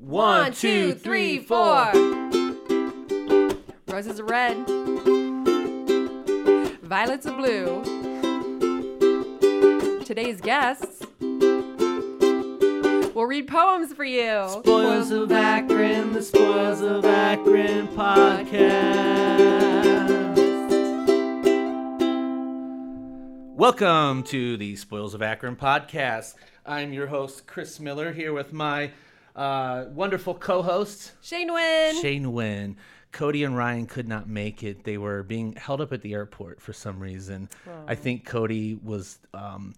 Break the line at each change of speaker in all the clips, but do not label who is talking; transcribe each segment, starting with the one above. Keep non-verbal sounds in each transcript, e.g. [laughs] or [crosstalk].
One, two, three, four.
Roses are red. Violets are blue. Today's guests will read poems for you.
Spoils of Akron, the Spoils of Akron podcast. Welcome to the Spoils of Akron podcast. I'm your host, Chris Miller, here with my uh, wonderful co hosts,
Shane Wynn.
Shane Wynn. Cody and Ryan could not make it. They were being held up at the airport for some reason. I think Cody was um,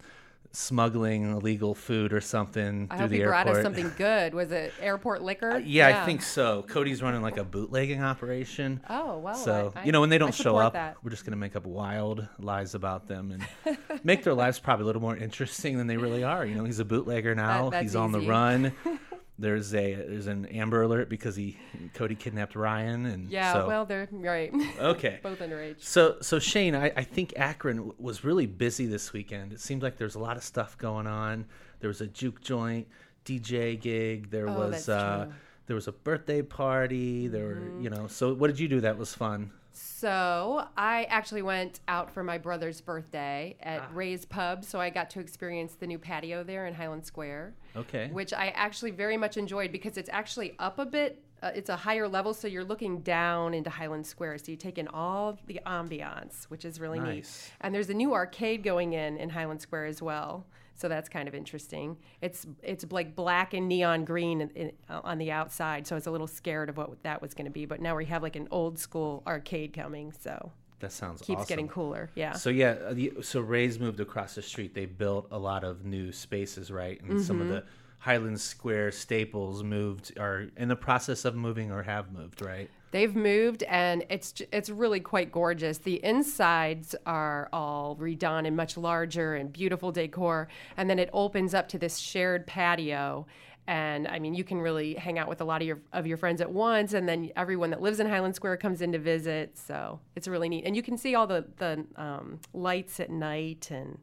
smuggling illegal food or something
I
through
hope
the
he
airport.
brought us something good. Was it airport liquor?
Yeah, I think so. Cody's running like a bootlegging operation.
Oh, well.
so
I- I-
you know when they don't show up,
that.
we're just gonna make up wild lies about them and [laughs] make their lives probably a little more interesting than they really are. You know, he's a bootlegger now.
that's
he's on the run. [laughs] There's a there's an Amber Alert because he Cody kidnapped Ryan and
Yeah,
so,
well, they're right.
okay. [laughs]
Both underage.
So, so Shane, I, I think Akron was really busy this weekend. It seemed like there's a lot of stuff going on. There was a juke joint, DJ gig. There
Oh,
was uh.
Mm-hmm.
there was a birthday party. There were, you know. So, what did you do that was fun?
So I actually went out for my brother's birthday at
Ah.
Ray's Pub, so I got to experience the new patio there in Highland Square,
Okay.
which I actually very much enjoyed because it's actually up a bit. Uh, it's a higher level, so you're looking down into Highland Square, so you take in all the ambiance, which is really
Nice.
neat. And there's a new arcade going in in Highland Square as well. So that's kind of interesting. It's it's like black and neon green in, in, on the outside, so I was a little scared of what that was going to be. But now we have like an old school arcade coming, so
That sounds
keeps
awesome.
getting cooler. Yeah.
So yeah, uh, the- so Ray's moved across the street. They built a lot of new spaces, right? And some
Mm-hmm.
of the Highland Square staples moved, are in the process of moving or have moved, right?
They've moved, and it's it's really quite gorgeous. The insides are all redone and much larger and beautiful decor, and then it opens up to this shared patio. And I mean, you can really hang out with a lot of your of your friends at once, and then everyone that lives in Highland Square comes in to visit. So it's really neat, and you can see all the the um, lights at night, and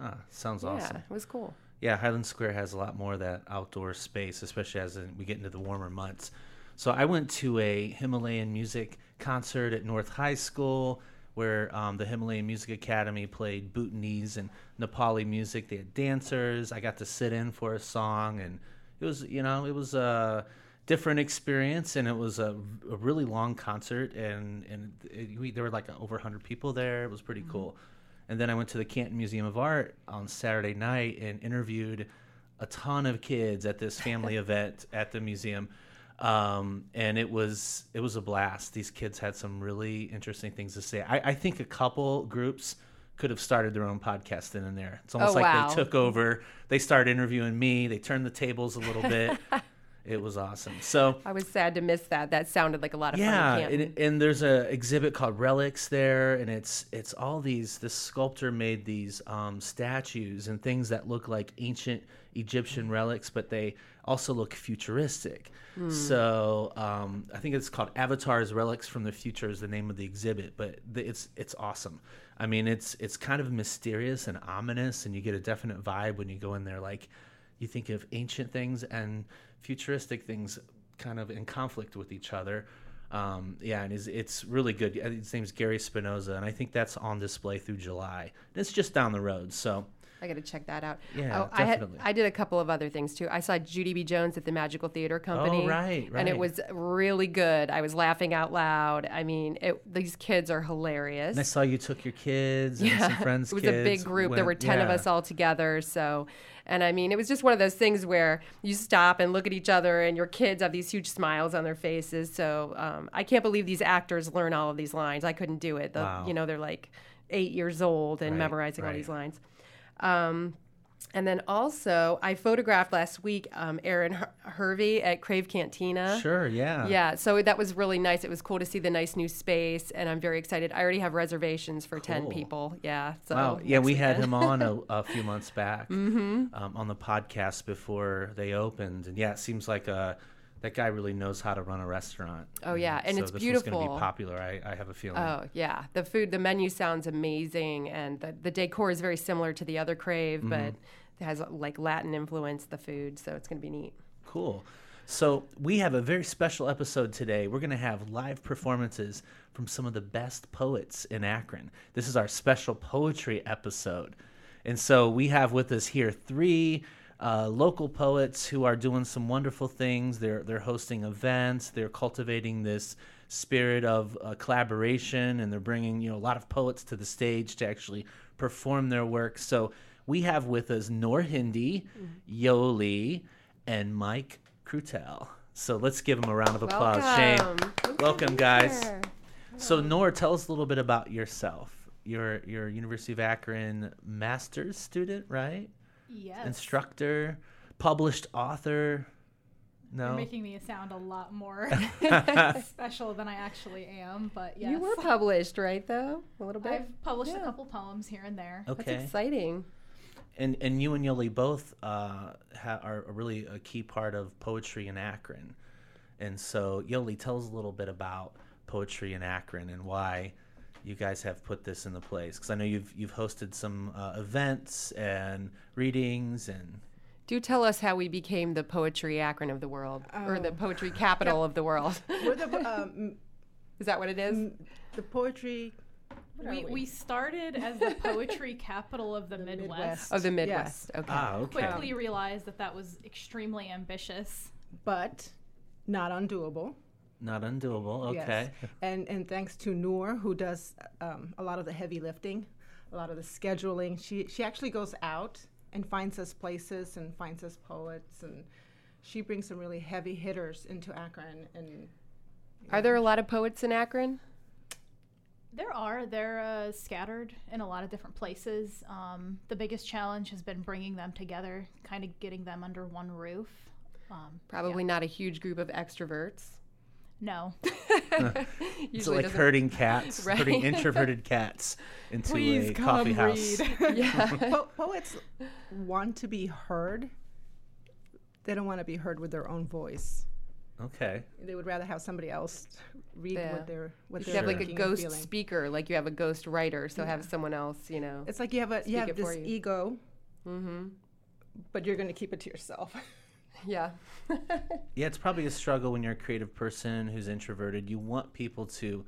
Ah, sounds
yeah,
awesome.
it was cool.
Yeah, Highland Square has a lot more of that outdoor space, especially as we get into the warmer months. So I went to a Himalayan music concert at North High School where um, the Himalayan Music Academy played Bhutanese and Nepali music. They had dancers. I got to sit in for a song, and it was, you know, it was a different experience, and it was a, a really long concert, and and it, we, there were like over 100 people there. It was pretty cool. And then I went to the Canton Museum of Art on Saturday night and interviewed a ton of kids at this family [laughs] event at the museum. Um, and it was it was a blast. These kids had some really interesting things to say. I, I think a couple groups could have started their own podcast in and there. It's almost
Oh,
like
wow.
they took over. They started interviewing me. They turned the tables a little bit. [laughs] it was awesome. So
I was sad to miss that. That sounded like a lot of
yeah,
fun. Canton.
and, and there's a exhibit called Relics there, and it's it's all these. This sculptor made these um, statues and things that look like ancient Egyptian relics, but they also look futuristic. So um, I think it's called Avatar's Relics from the Future is the name of the exhibit, but the, it's it's awesome. I mean, it's it's kind of mysterious and ominous, and you get a definite vibe when you go in there. Like you think of ancient things and futuristic things kind of in conflict with each other. Um, yeah, and it's, it's really good. His name's Gary Spinosa, and I think that's on display through July. And it's just down the road, so
I got to check that out.
Yeah,
oh, I had
definitely.
I did a couple of other things too. I saw Junie B. Jones at the Magical Theater Company.
Oh, right, right.
And it was really good. I was laughing out loud. I mean, it, these kids are hilarious.
and I saw you took your kids and some friends. [laughs]
it was a big group. there were
went-
10 of us all together. So, and I mean, it was just one of those things where you stop and look at each other, and your kids have these huge smiles on their faces. So, um, I can't believe these actors learn all of these lines. I couldn't do it. The,
Wow.
You know, they're like eight years old and
Right,
memorizing all these lines. Um, and then also, I photographed last week um, Aaron Her- Hervey at Crave Cantina.
Sure, yeah.
Yeah, so that was really nice. It was cool to see the nice new space, and I'm very excited. I already have reservations for ten people. Yeah, so
Wow. Yeah, we had him on a, [laughs] a few months back um, on the podcast before they opened, and yeah, it seems like uh, that guy really knows how to run a restaurant.
Oh, yeah, and
so
it's
this was going to be popular. I, I have a feeling.
Oh yeah, the food, the menu sounds amazing, and the, the decor is very similar to the other Crave,
Mm-hmm.
but it has like Latin influence. The food, so it's gonna be neat.
Cool. So we have a very special episode today. We're going to have live performances from some of the best poets in Akron. This is our special poetry episode. And so we have with us here three uh, local poets who are doing some wonderful things. They're they're hosting events. They're cultivating this spirit of uh, collaboration, and they're bringing you know a lot of poets to the stage to actually perform their work. So we have with us Noor Hindi, Yoli, and Mike Krutel. So let's give them a round of applause. Shane,
Welcome.
welcome, guys.
Here.
So Noor, tell us a little bit about yourself. You're you're University of Akron master's student, right?
Yes.
Instructor, published author. No.
You're making me sound a lot more [laughs] [laughs] special than I actually am, but yes.
You were published, right? Though a little bit.
I've published
Yeah.
a couple poems here and there.
That's exciting.
And and you and Yoli both uh, ha- are really a key part of poetry in Akron. And so Yoli, tell us a little bit about poetry in Akron and why you guys have put this into place. Because I know you've you've hosted some uh, events and readings and
Do tell us how we became the poetry Akron of the world, or the
Oh.
poetry capital of the world. [laughs]
We're the, um, [laughs]
Is that what it is?
m- the poetry. what are
We, we started as the poetry [laughs] capital of the, Midwest.
Midwest.
Of the
Yes.
Midwest. Okay.
ah okay.
Quickly realized that that was extremely ambitious.
but not undoable.
Not undoable. Okay.
Yes. And and thanks to Noor, who does um, a lot of the heavy lifting, a lot of the scheduling. She she actually goes out and finds us places and finds us poets, and she brings some really heavy hitters into Akron. And
Are there a lot of poets in Akron?
There are. They're uh, scattered in a lot of different places. Um, the biggest challenge has been bringing them together, kind of getting them under one roof. Um,
Probably not a huge group of extroverts.
No. [laughs] [laughs]
It's
Usually
like
doesn't-
herding [laughs] cats, herding introverted cats into
Please
a
come
coffee house.
Yeah.
Po- poets want to be heard. They don't want to be heard with their own voice.
Okay.
They would rather have somebody else read
Yeah.
what they're what
You
they're
should have like a ghost speaker, like you have a ghost writer. So have someone else, you know.
It's like you have a you have this
you.
ego,
Mm-hmm.
but you're going to keep it to yourself.
Yeah. [laughs]
Yeah, it's probably a struggle when you're a creative person who's introverted. You want people to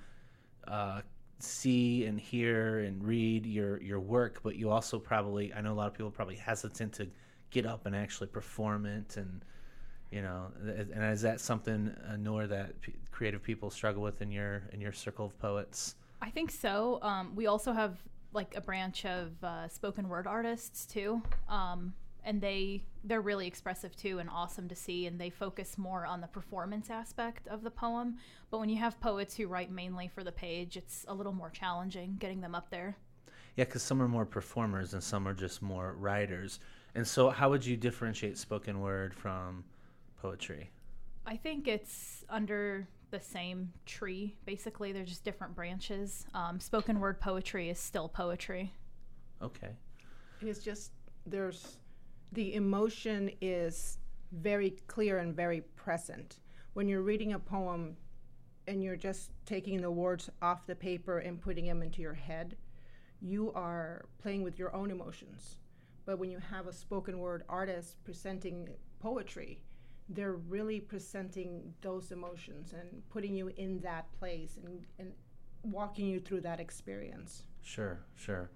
uh, see and hear and read your your work, but you also probably I know a lot of people are probably hesitant to get up and actually perform it, and you know, and is that something uh, Noor that p- creative people struggle with in your in your circle of poets?
I think so. Um, we also have like a branch of uh, spoken word artists too, um, and they they're really expressive too and awesome to see. And they focus more on the performance aspect of the poem. But when you have poets who write mainly for the page, it's a little more challenging getting them up there.
Yeah, because some are more performers and some are just more writers. And so, how would you differentiate spoken word from poetry?
I think it's under the same tree. Basically, they're just different branches. Um, spoken word poetry is still poetry.
Okay.
It's just there's the emotion is very clear and very present. When you're reading a poem and you're just taking the words off the paper and putting them into your head, you are playing with your own emotions. But when you have a spoken word artist presenting poetry, they're really presenting those emotions and putting you in that place and, and walking you through that experience.
Sure, sure.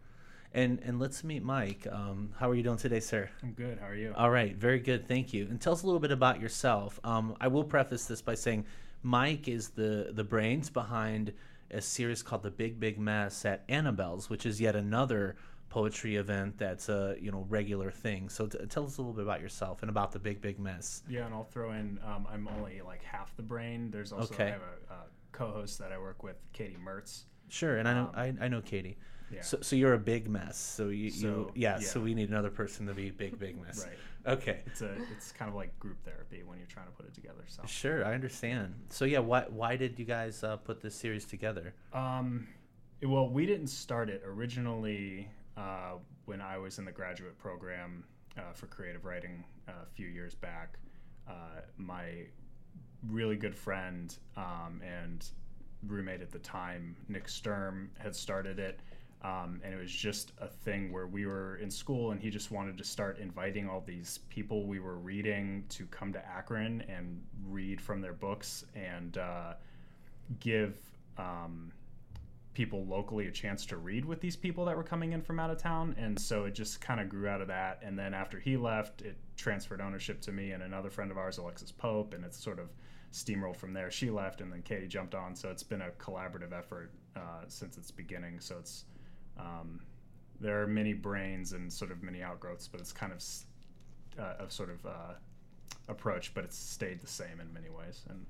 And and let's meet Mike. Um, how are you doing today, sir?
I'm good. How are you?
All right, very good, thank you. And tell us a little bit about yourself. Um, I will preface this by saying Mike is the the brains behind a series called The Big Big Mess at Annabelle's, which is yet another poetry event that's a you know regular thing. So t- tell us a little bit about yourself and about The Big Big Mess.
yeah, and I'll throw in. Um, I'm only like half the brain. There's also
Okay.
I have a, a co-host that I work with, Katie Mertz.
Sure, and I know
Um,
I, I know Katie.
Yeah.
So, so you're a big mess. So you, you
So,
yeah, So we need another person to be big big mess.
right.
Okay.
It's a. It's kind of like group therapy when you're trying to put it together. So.
Sure, I understand. So yeah, why why did you guys uh, put this series together?
Um, well, we didn't start it originally uh, when I was in the graduate program uh, for creative writing uh, a few years back. Uh, my really good friend um, and roommate at the time, Nick Sturm, had started it. Um, and it was just a thing where we were in school and he just wanted to start inviting all these people we were reading to come to Akron and read from their books and uh, give um, people locally a chance to read with these people that were coming in from out of town. And so it just kind of grew out of that. And then after he left, it transferred ownership to me and another friend of ours, Alexis Pope, and it's sort of steamrolled from there. She left and then Katie jumped on. So it's been a collaborative effort uh, since its beginning. So it's um, there are many brains and sort of many outgrowths, but it's kind of uh, a sort of uh, approach, but it's stayed the same in many ways and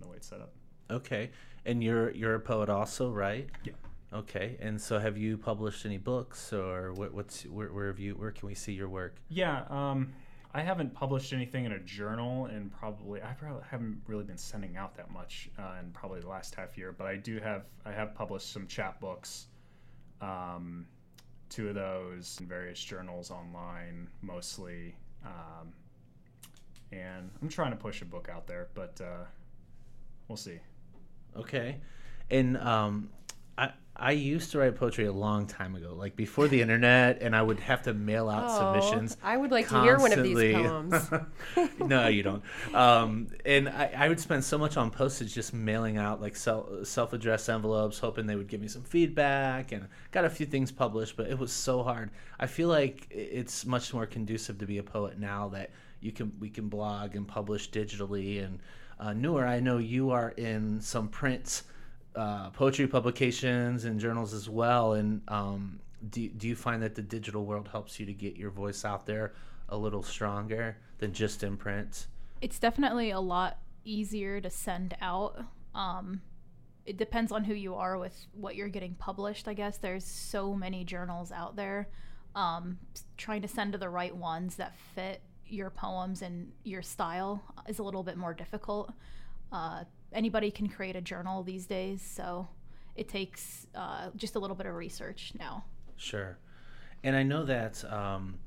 the way it's set up.
Okay, and you're you're a poet also, right?
Yeah.
Okay, and so have you published any books, or what, what's where, where have you where can we see your work?
Yeah, um, I haven't published anything in a journal, and probably I probably haven't really been sending out that much uh, in probably the last half year. But I do have I have published some chapbooks um, two of those in various journals online, mostly. Um, and I'm trying to push a book out there, but uh, we'll see.
Okay, and um, I I used to write poetry a long time ago, like before the internet, and I would have to mail out
Oh,
submissions.
I would like to hear one of these
constantly.
poems. [laughs]
no, you don't. Um, and I, I would spend so much on postage just mailing out like self self addressed envelopes, hoping they would give me some feedback, and got a few things published. But it was so hard. I feel like it's much more conducive to be a poet now that you can we can blog and publish digitally. And uh, Noor, I know you are in some print uh, poetry publications and journals as well. And um, do, do you find that the digital world helps you to get your voice out there a little stronger than just in print?
It's definitely a lot easier to send out. Um, it depends on who you are with what you're getting published, I guess. There's so many journals out there. Um, trying to send to the right ones that fit your poems and your style is a little bit more difficult. Uh, anybody can create a journal these days, so it takes uh, just a little bit of research now.
Sure. And I know that, um,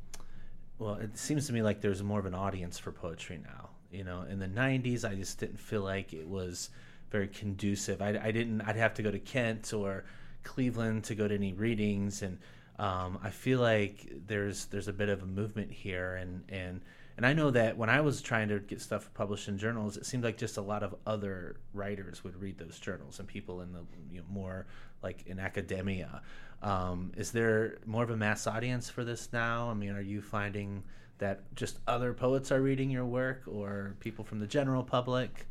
well, it seems to me like there's more of an audience for poetry now. You know, in the 90s, I just didn't feel like it was very conducive. I, I didn't, I'd have to go to Kent or Cleveland to go to any readings. And um, I feel like there's, there's a bit of a movement here. And, and, and I know that when I was trying to get stuff published in journals, it seemed like just a lot of other writers would read those journals and people in the you know, more like in academia. Um, is there more of a mass audience for this now? I mean, are you finding that just other poets are reading your work or people from the general public?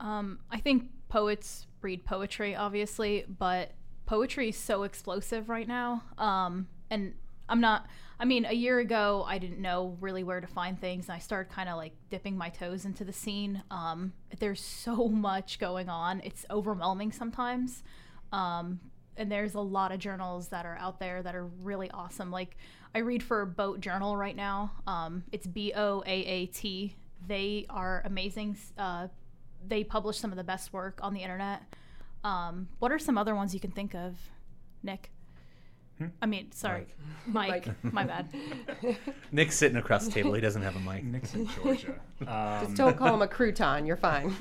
Um, I think poets read poetry, obviously, but poetry is so explosive right now. Um, and I'm not, I mean, a year ago, I didn't know really where to find things, and I started kind of like dipping my toes into the scene. Um, there's so [laughs] much going on, it's overwhelming sometimes. Um, and there's a lot of journals that are out there that are really awesome. Like, I read for BOAAT Journal right now. Um, it's B O A A T. They are amazing. Uh, they publish some of the best work on the internet. Um, what are some other ones you can think of, Nick? I mean, sorry, Mike. [laughs] my bad. [laughs]
Nick's sitting across the table. He doesn't have a mic.
Nick's in Georgia. [laughs] Um,
Just don't call him a crouton. You're fine.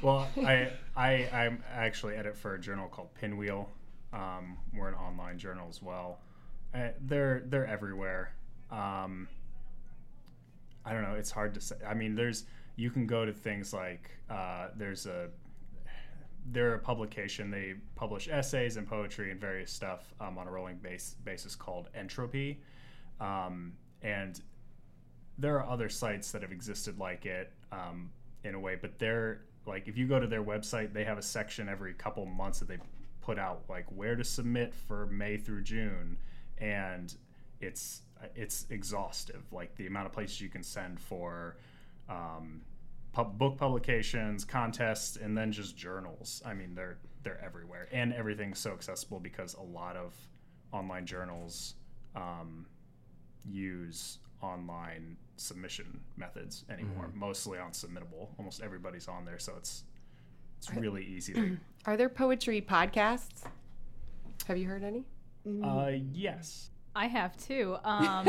Well, I, I I actually edit for a journal called Pinwheel. Um, we're an online journal as well. Uh, they're they're everywhere. Um, I don't know. It's hard to say. I mean, there's you can go to things like uh, there's a they're a publication. They publish essays and poetry and various stuff um, on a rolling base, basis called Entropy, um, and there are other sites that have existed like it um, in a way, but they're like if you go to their website, they have a section every couple months that they put out like where to submit for May through June, and it's it's exhaustive. Like the amount of places you can send for um, pub- book publications, contests, and then just journals. I mean, they're they're everywhere, and everything's so accessible because a lot of online journals um, use online submission methods anymore. Mostly on Submittable. Almost everybody's on there, so it's it's really easy to. [clears throat]
Are there poetry podcasts? Have you heard any?
Uh, yes.
I have too. Um,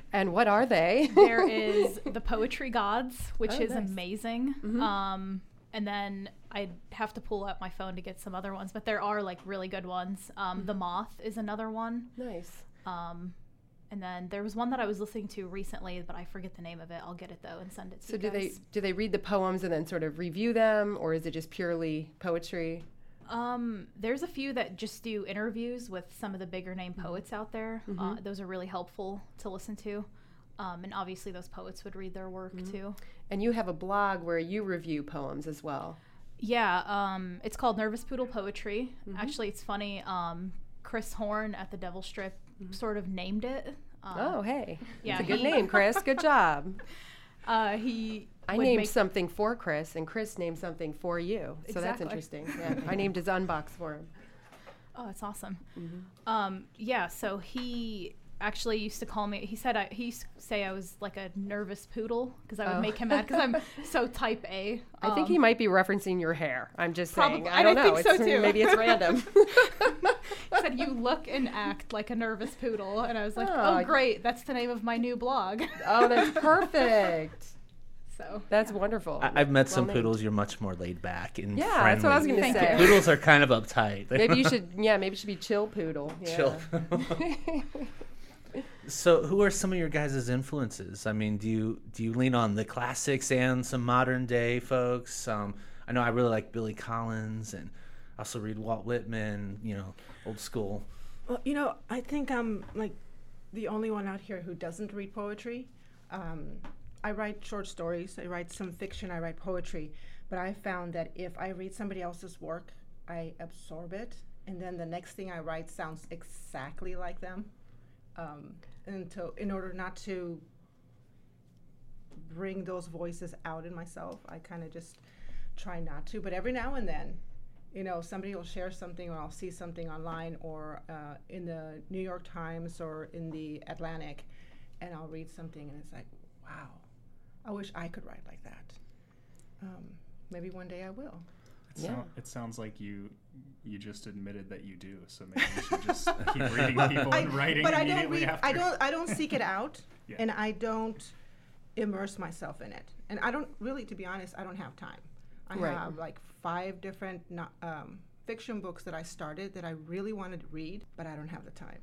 [laughs]
And what are they?
there is [laughs] the Poetry Gods, which
Oh,
is
nice.
amazing. Um, and then I'd have to pull out my phone to get some other ones, but there are like really good ones. Um, The Moth is another one.
Nice.
Um, and then there was one that I was listening to recently, but I forget the name of it. I'll get it though and send it to
So
you So
do they do they read the poems and then sort of review them, or is it just purely poetry?
Um, there's a few that just do interviews with some of the bigger name poets out there. Uh, those are really helpful to listen to. Um, and obviously, those poets would read their work too.
And you have a blog where you review poems as well.
Yeah, um, it's called Nervous Poodle Poetry. Actually, it's funny. Um, Chris Horn at the Devil Strip sort of named it. Um,
Oh, hey, [laughs]
yeah,
it's a good
he-
name, Chris. Good [laughs] job.
Uh, he.
I named something for Chris, and Chris named something for you. So that's interesting. Yeah, [laughs] I named his unbox for him.
Oh, that's awesome. Um, yeah, so he actually used to call me. He said I, he used to say I was like a nervous poodle because I would
Oh.
make him mad because I'm [laughs] so type A.
I think
Um,
he might be referencing your hair. I'm just saying.
Probably-
I
I
don't know.
think so, too.
Maybe it's random. [laughs]
he said you look and act like a nervous poodle, and I was like,
Oh.
oh, great, that's the name of my new blog.
oh, that's perfect.
So
That's wonderful.
I, I've met some
Well named.
poodles. You're much more laid back and
Yeah,
friendly.
that's what I was going to say.
Poodles are kind of uptight.
Maybe you [laughs] should. Yeah, maybe you should be chill poodle. Yeah.
chill. [laughs] so, who are some of your guys' influences? I mean, do you do you lean on the classics and some modern day folks? Um, I know I really like Billy Collins, and I also read Walt Whitman. You know, old school.
Well, you know, I think I'm like the only one out here who doesn't read poetry. Um, I write short stories, I write some fiction, I write poetry, but I found that if I read somebody else's work, I absorb it, and then the next thing I write sounds exactly like them. Um, and to, in order not to bring those voices out in myself, I kind of just try not to. But every now and then, you know, somebody will share something or I'll see something online or uh, in the New York Times or in the Atlantic, and I'll read something and it's like, wow, I wish I could write like that. Um, maybe one day I will.
It,
Yeah.
sound, it sounds like you you just admitted that you do. So maybe you should just keep reading [laughs] people I, and writing
but I don't read.
after.
I don't. I don't seek it out, [laughs]
Yeah.
and I don't immerse myself in it. And I don't really, to be honest, I don't have time. I
Right.
have like five different no, um, fiction books that I started that I really wanted to read, but I don't have the time.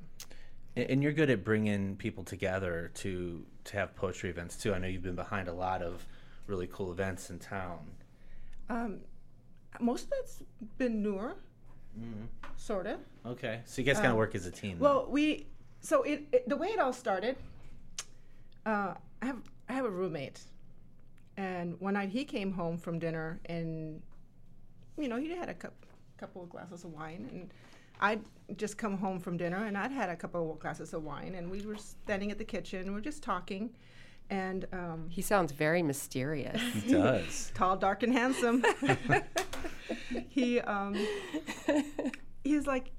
And- you're good at bringing people together to to have poetry events too. I know you've been behind a lot of really cool events in town.
Um, most of that's been newer, sort of.
Okay, so you guys kind of
Um,
work as a team.
Well, we so it, it the way it all started. Uh, I have I have a roommate, and one night he came home from dinner, and you know he had a cup, couple of glasses of wine, and I'd just come home from dinner, and I'd had a couple of glasses of wine, and we were standing at the kitchen, and we're just talking, and um,
He sounds very mysterious.
He does. [laughs]
tall, dark, and handsome. [laughs] he um, he's like,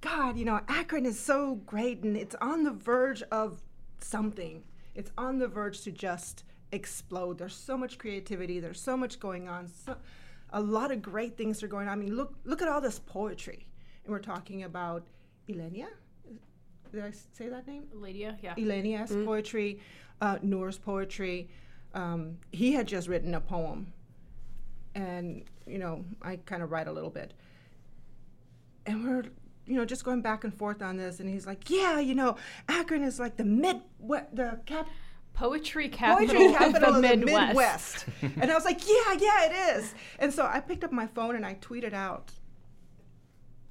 God, you know, Akron is so great, and it's on the verge of something. It's on the verge to just explode. There's so much creativity. There's so much going on. So, a lot of great things are going on. I mean, look look at all this poetry, and we're talking about Ilenia. Did I say that name?
Lydia, yeah.
Elenia's poetry, uh, Noor's poetry. Um, he had just written a poem, and you know I kind of write a little bit, and we're you know just going back and forth on this, and he's like, yeah, you know, Akron is like the mid what the cap
Poetry capital,
poetry capital
of the
of the
Midwest.
Midwest, [laughs] and I was like, yeah, yeah, it is, and so I picked up my phone and I tweeted out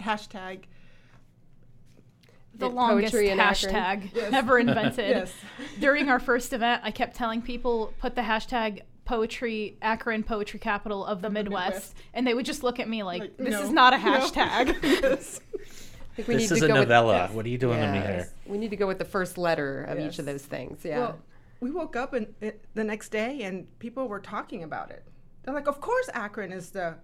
hashtag
The
Yeah,
longest
poetry in Akron.
hashtag
Yes. [laughs]
ever invented.
Yes.
During our first event, I kept telling people put the hashtag poetry Akron poetry capital of the,
the
Midwest,
Midwest.
and they would just look at me like,
Like,
this
no,
is not a
no."
hashtag. [laughs]
yes.
I think we
This
need
is
to
a
go with-
novella.
yes.
What are you doing to me here?
We need to go with the first letter of each of those things. Yeah.
Well, we woke up and it, the next day and people were talking about it. They're like, "Of course, Akron is the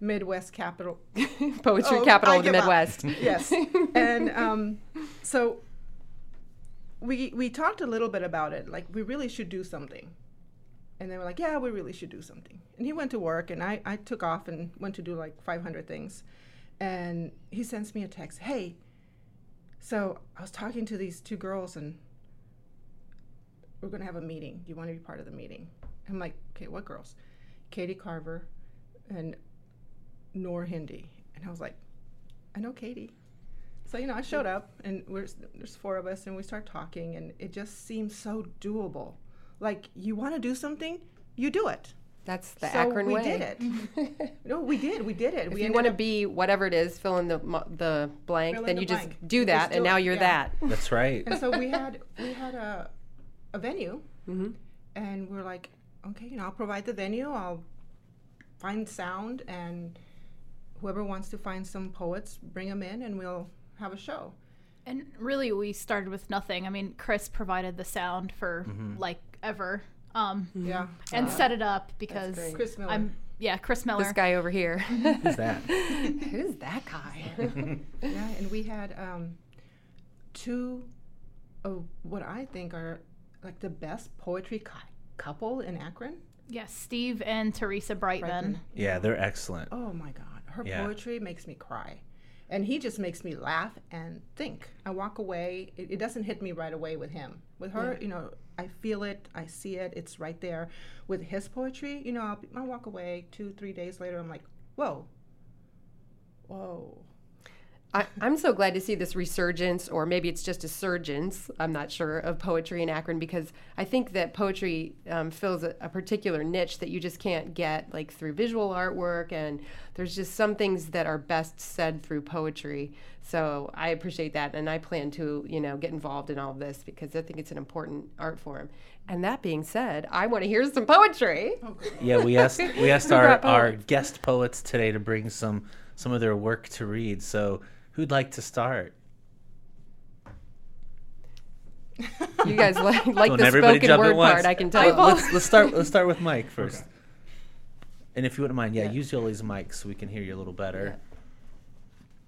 Midwest capital." [laughs]
Poetry
Oh,
capital
I
of the. Midwest. [laughs]
yes, and um, so we we talked a little bit about it. Like, we really should do something. And they were like, "Yeah, we really should do something." And he went to work, and I I took off and went to do like 500 things. And he sends me a text, "Hey." So I was talking to these two girls, and we're going to have a meeting. Do you want to be part of the meeting? I'm like, okay, what girls? Katie Carver, and Noor Hindi. And I was like, I know Katie. So, you know, I showed up and we're, there's four of us and we start talking and it just seems so doable. Like, you want to do something, you do it.
That's the
so
Akron
we
way.
did it. [laughs] no, we did. We did it.
If
we
you want to be whatever it is, fill in the the blank,
in
then
the
you just do that,
just
and
do
now you're
yeah.
that. [laughs]
That's right.
and so we had we had a a venue,
Mhm.
and we're like, okay, you know, I'll provide the venue. I'll find sound, and whoever wants to find some poets, bring them in, and we'll have a show.
And really, we started with nothing. I mean, Chris provided the sound for like ever, um,
Yeah,
and set it up because
great.
Chris Miller.
I'm yeah, Chris Miller.
This guy over here. [laughs]
Who's that? [laughs]
Who's that guy? [laughs]
yeah, and we had um, two of what I think are like the best poetry cou- couple in Akron.
Yes, Steve and Teresa Brightman.
Brightman.
Yeah, they're excellent.
Oh my God, her
Yeah.
poetry makes me cry. And he just makes me laugh and think. I walk away. It, it doesn't hit me right away with him. With her, you know, I feel it. I see it. It's right there. With his poetry, you know, I'll, I'll walk away two, three days later. I'm like, whoa, whoa.
I, I'm so glad to see this resurgence, or maybe it's just a surgence, I'm not sure, of poetry in Akron because I think that poetry um, fills a, a particular niche that you just can't get like through visual artwork, and there's just some things that are best said through poetry. So I appreciate that, and I plan to, you know, get involved in all of this because I think it's an important art form. And that being said, I want to hear some poetry.
Yeah, we asked we [laughs] asked our, our guest poets today to bring some some of their work to read. So who'd like to start?
You guys like, like
Don't
the spoken word part, I can tell.
let's, let's start. Let's start with Mike [laughs] first. And if you wouldn't mind, yeah, use Yoli's mic so we can hear you a little better.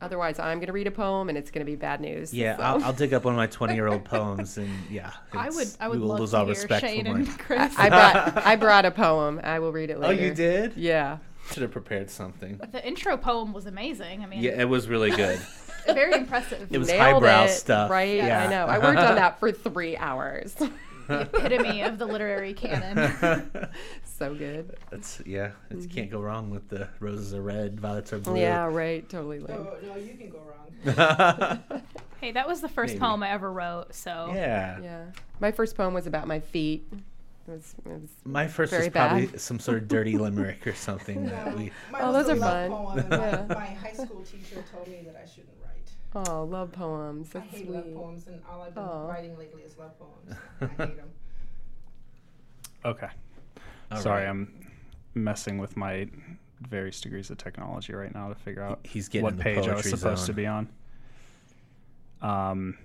Otherwise, I'm going to read a poem and it's going to be bad news.
Yeah,
so.
I'll, I'll dig up one of my twenty-year-old [laughs] poems, and yeah,
I would I would
we will
love
lose
to
all
hear
respect
Shane
for
and Chris.
I brought I brought a poem. I will read it later. [laughs]
Oh, you did?
Yeah.
Should have prepared something.
the intro poem was amazing. I mean,
Yeah, it was really good. [laughs]
very impressive.
It was
Nailed
highbrow
it,
stuff.
Right?
Yeah.
I know. I worked on that [laughs] for three hours.
the epitome of the literary canon. [laughs]
so good.
That's yeah. You mm-hmm. can't go wrong with the roses are red, violets are blue.
Yeah, right. Totally. Lame.
Oh, no, you can go wrong.
Hey, that was the first
Maybe.
poem I ever wrote. So
yeah.
Yeah. My first poem was about my feet. It was, it was
My first
Very
was probably
bad.
some sort of dirty [laughs] limerick or something that we.
Mine
Oh, those are fun.
Poem, [laughs] and my,
Yeah.
my high school teacher told me that I shouldn't write.
oh, love poems.
I
That's
hate
sweet.
love poems, and all I've been
Aw.
writing lately is love poems. [laughs] I hate them.
Okay.
All
Sorry,
right.
I'm messing with my various degrees of technology right now to figure out
He's getting
what page I was
poetry
supposed to be on. Um.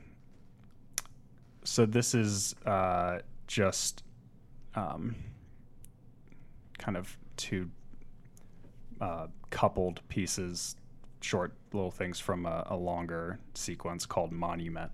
So this is uh, just um, kind of two uh, coupled pieces, short little things from a, a longer sequence called Monument.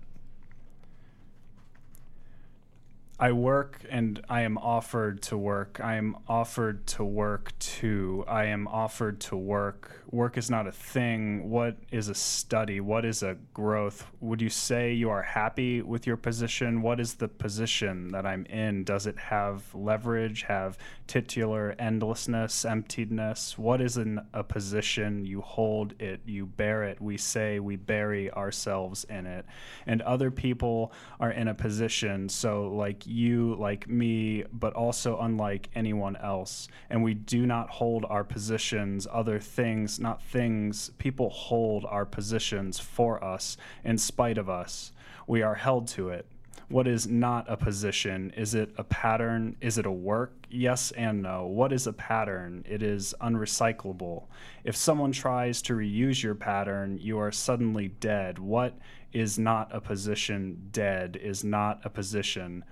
I work and I am offered to work. I am offered to work too. I am offered to work. Work is not a thing. What is a study? What is a growth? Would you say you are happy with your position? What is the position that I'm in? Does it have leverage, have titular endlessness, emptiness? What is in a position? You hold it, you bear it. We say we bury ourselves in it. And other people are in a position, so like you, like me, but also unlike anyone else. And we do not hold our positions, other things, not things. People hold our positions for us in spite of us. We are held to it. What is not a position? Is it a pattern? Is it a work? Yes and no. What is a pattern? It is unrecyclable. If someone tries to reuse your pattern, you are suddenly dead. What is not a position? Dead is not a position.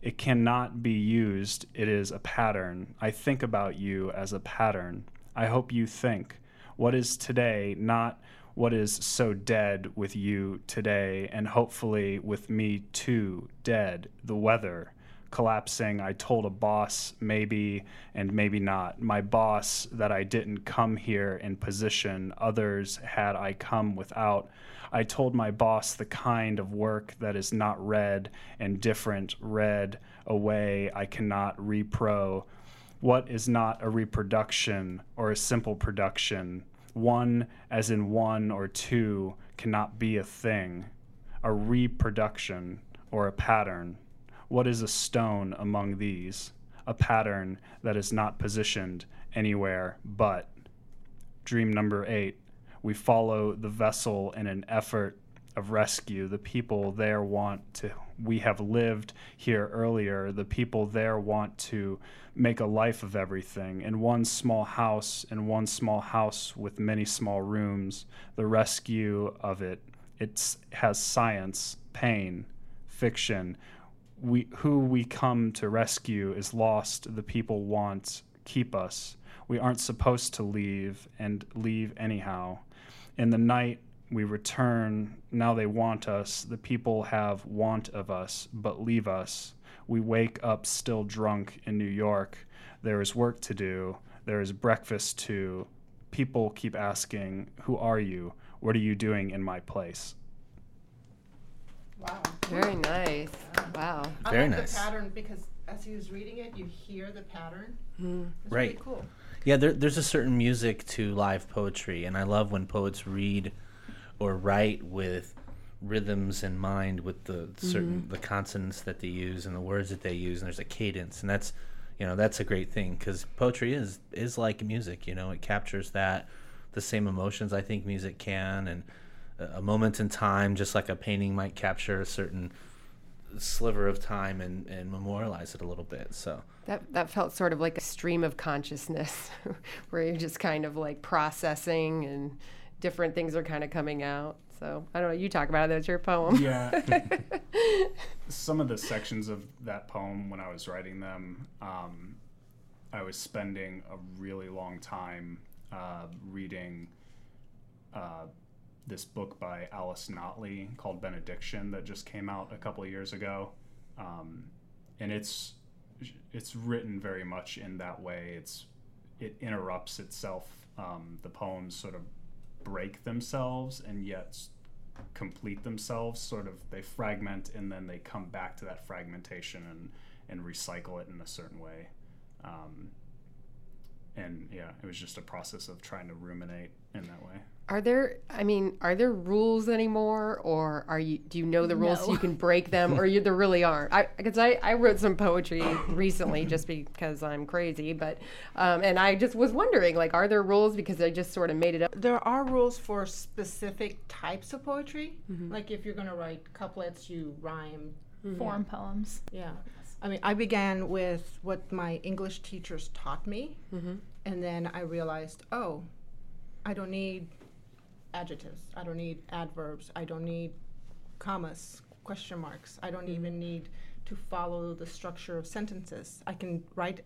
It cannot be used. It is a pattern. I think about you as a pattern. I hope you think. What is today not what is so dead with you today, and hopefully with me too, dead, the weather collapsing. I told a boss maybe and maybe not. My boss that I didn't come here in position, others had I come without. I told my boss the kind of work that is not read and different, read away, I cannot repro What is not a reproduction or a simple production? One, as in one or two, cannot be a thing, a reproduction or a pattern. What is a stone among these? A pattern that is not positioned anywhere but. Dream number eight. We follow the vessel in an effort of rescue. The people there want to, we have lived here earlier. The people there want to make a life of everything in one small house, in one small house with many small rooms. The rescue of it, it has science, pain, fiction. We, who we come to rescue is lost. The people want keep us. We aren't supposed to leave and leave anyhow. In the night, we return. Now they want us. The people have want of us, but leave us. We wake up still drunk in New York. There is work to do. There is breakfast to. People keep asking, Who are you? What are you doing in my place?
Wow.
Very nice. Wow.
I
Very
like
nice.
the pattern because as he was reading it, you hear the pattern. It's
Right.
Really cool.
Yeah, there, there's a certain music to live poetry, and I love when poets read or write with rhythms in mind, with the certain mm-hmm. the consonants that they use and the words that they use, and there's a cadence, and that's you know that's a great thing because poetry is is like music. You know, it captures that the same emotions I think music can, and a moment in time, just like a painting might capture a certain sliver of time and, and memorialize it a little bit. So
That that felt sort of like a stream of consciousness, [laughs] where you're just kind of like processing and different things are kind of coming out. So I don't know. You talk about it. That's your poem.
Yeah. [laughs] Some of the sections of that poem, when I was writing them, um, I was spending a really long time uh, reading uh, this book by Alice Notley called Benediction that just came out a couple years ago, um, and it's it's written very much in that way. It's it interrupts itself. Um, the poems sort of break themselves and yet complete themselves. Sort of they fragment and then they come back to that fragmentation and and recycle it in a certain way. Um, and yeah, it was just a process of trying to ruminate in that way.
Are there? I mean, are there rules anymore, or are you? Do you know the rules so you can break them, or you, there really aren't? I because I, I wrote some poetry recently just because I'm crazy, but um, and I just was wondering like, are there rules because I just sort of made it up.
There are rules for specific types of poetry.
Mm-hmm.
Like if you're going to write couplets, you rhyme.
Form poems.
Yeah. I mean, I began with what my English teachers taught me, and then I realized, oh, I don't need adjectives. I don't need adverbs. I don't need commas, question marks. I don't mm-hmm. even need to follow the structure of sentences. I can write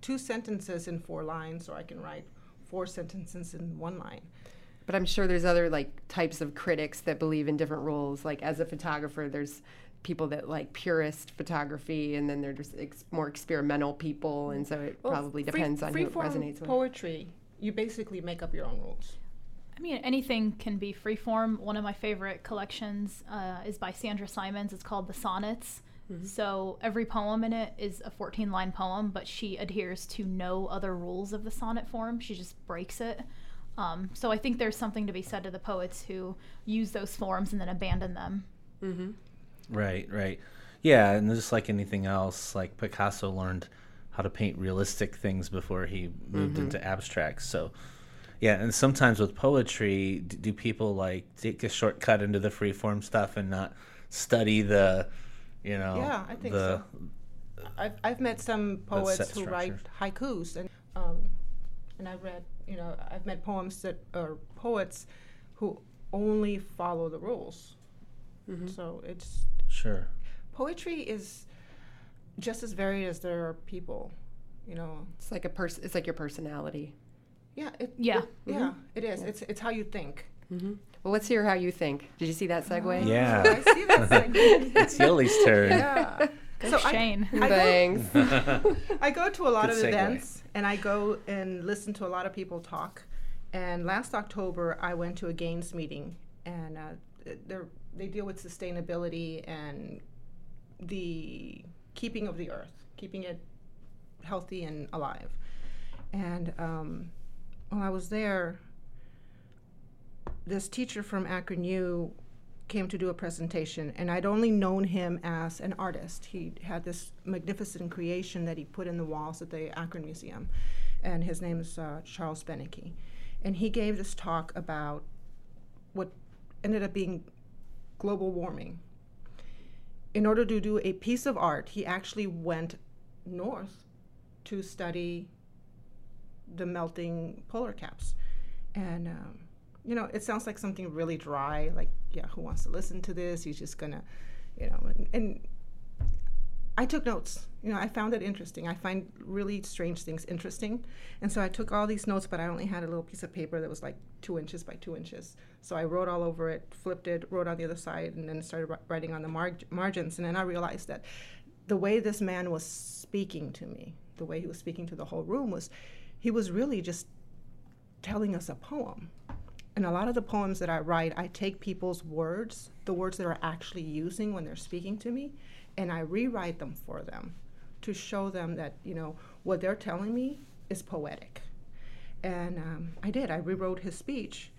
two sentences in four lines, or I can write four sentences in one line.
But I'm sure there's other like types of critics that believe in different rules. Like as a photographer, there's people that like purist photography, and then there's ex- more experimental people, and so it
Well,
probably
free-
depends on who it resonates with.
Poetry, you basically make up your own rules.
I mean, anything can be freeform. One of my favorite collections uh, is by Sandra Simonds. It's called The Sonnets. So every poem in it is a 14 line poem, but she adheres to no other rules of the sonnet form. She just breaks it. Um, so I think there's something to be said to the poets who use those forms and then abandon them.
Right, right. Yeah, and just like anything else, like Picasso learned how to paint realistic things before he moved into abstracts. So, yeah, and sometimes with poetry, do people like take a shortcut into the freeform stuff and not study the, you know,
Yeah, I think
the
so. I've, I've met some poets who write haikus, and um, and I've read, you know, I've met poems that are poets who only follow the rules. So it's
sure.
poetry is just as varied as there are people, you know.
It's like a person. It's like your personality.
Yeah, it,
Yeah.
it- yeah, it is. It's it's how you think.
Well, let's hear how you think. Did you see that segue?
Yeah.
I see that [laughs] segue.
It's Yoli's turn.
yeah.
Go
So I-
Shane.
I go-
Thanks. [laughs]
I go to a lot
Good
of
segue.
events and I go and listen to a lot of people talk. And last October, I went to a Gaines meeting, and uh, they're, they deal with sustainability and the keeping of the earth, keeping it healthy and alive. And um, while I was there, this teacher from Akron U came to do a presentation, and I'd only known him as an artist. He had this magnificent creation that he put in the walls at the Akron Museum, and his name is uh, Charles Beneke. And he gave this talk about what ended up being global warming. In order to do a piece of art, he actually went north to study the melting polar caps. And um, you know, it sounds like something really dry. Like, yeah, who wants to listen to this? He's just gonna, you know. And, and I took notes. You know, I found it interesting. I find really strange things interesting, and so I took all these notes. But I only had a little piece of paper that was like two inches by two inches. So I wrote all over it, flipped it, wrote on the other side, and then started writing on the mar- margins. And then I realized that the way this man was speaking to me, the way he was speaking to the whole room, was he was really just telling us a poem And a lot of the poems that I write, I take people's words, the words that are actually using when they're speaking to me, and I rewrite them for them to show them that, you know, what they're telling me is poetic. And um, I did. I rewrote his speech.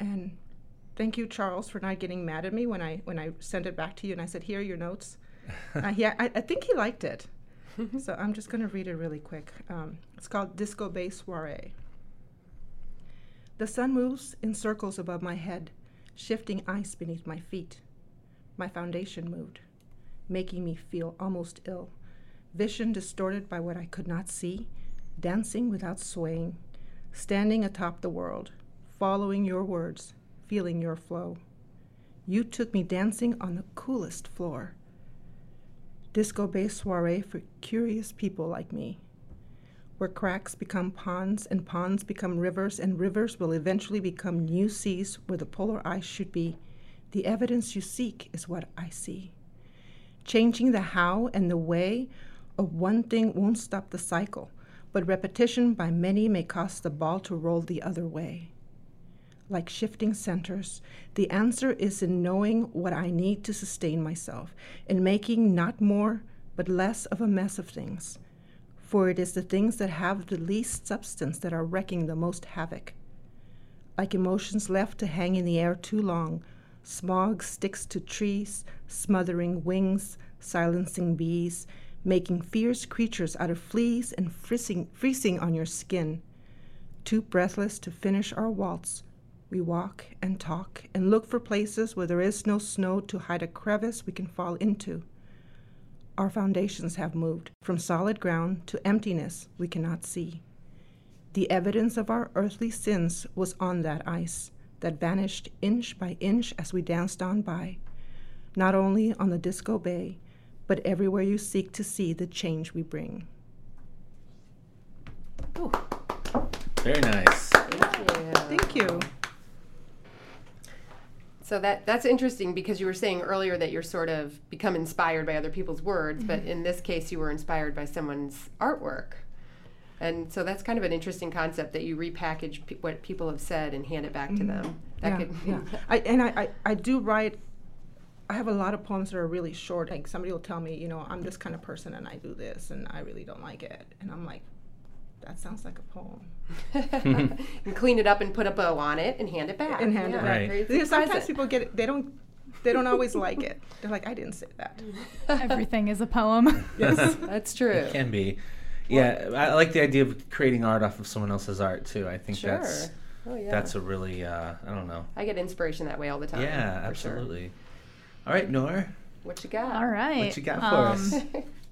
And thank you, Charles, for not getting mad at me when I when I sent it back to you and I said, "Here are your notes." [laughs] uh, yeah, I, I, think he liked it. [laughs] so I'm just going to read it really quick. Um, it's called Disco Bay Soiree. The sun moves in circles above my head, shifting ice beneath my feet. My foundation moved, making me feel almost ill. Vision distorted by what I could not see, dancing without swaying, standing atop the world, following your words, feeling your flow. You took me dancing on the coolest floor. Disco Bay soiree for curious people like me where cracks become ponds and ponds become rivers, and rivers will eventually become new seas where the polar ice should be. The evidence you seek is what I see. Changing the how and the way of one thing won't stop the cycle, but repetition by many may cause the ball to roll the other way. Like shifting centers, the answer is in knowing what I need to sustain myself, in making not more, but less of a mess of things for it is the things that have the least substance that are wrecking the most havoc. Like emotions left to hang in the air too long, smog sticks to trees, smothering wings, silencing bees, making fierce creatures out of fleas and freezing, freezing on your skin. Too breathless to finish our waltz, we walk and talk and look for places where there is no snow to hide a crevice we can fall into our foundations have moved from solid ground to emptiness we cannot see. The evidence of our earthly sins was on that ice that vanished inch by inch as we danced on by, not only on the disco bay, but everywhere you seek to see the change we bring.
Ooh. Very nice.
Thank you.
Thank you.
So that that's interesting because you were saying earlier that you're sort of become inspired by other people's words, mm-hmm. but in this case you were inspired by someone's artwork. And so that's kind of an interesting concept that you repackage pe- what people have said and hand it back mm-hmm. to them. That
yeah, could yeah. [laughs] I, and I, I, I do write I have a lot of poems that are really short. Like somebody will tell me, you know, I'm this kind of person and I do this and I really don't like it. And I'm like, that sounds like a poem. [laughs]
and clean it up and put a bow on it and hand it back.
And hand yeah. it back. Right. Because sometimes people get it, they don't they don't always like it. They're like, I didn't say that. [laughs]
Everything is a poem.
yes, [laughs] that's true.
It can be. Yeah, I like the idea of creating art off of someone else's art too. I think sure. that's oh, yeah. that's a really uh, I don't know.
I get inspiration that way all the time.
Yeah, absolutely. Sure. All right, Noor.
What you got?
All right.
What you got for um, us?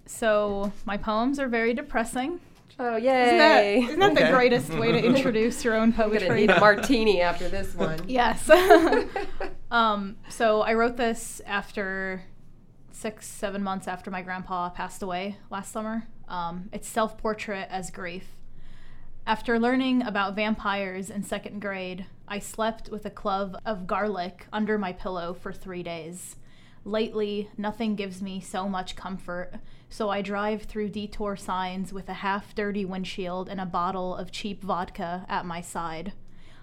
so my poems are very depressing.
Oh, yay.
Isn't that, isn't that okay. the greatest way to [laughs] introduce your own poetry?
I'm going to need a [laughs] martini after this one.
yes. [laughs] um, so I wrote this after six, seven months after my grandpa passed away last summer. Um, it's self portrait as grief. After learning about vampires in second grade, I slept with a clove of garlic under my pillow for three days. Lately, nothing gives me so much comfort so I drive through detour signs with a half dirty windshield and a bottle of cheap vodka at my side.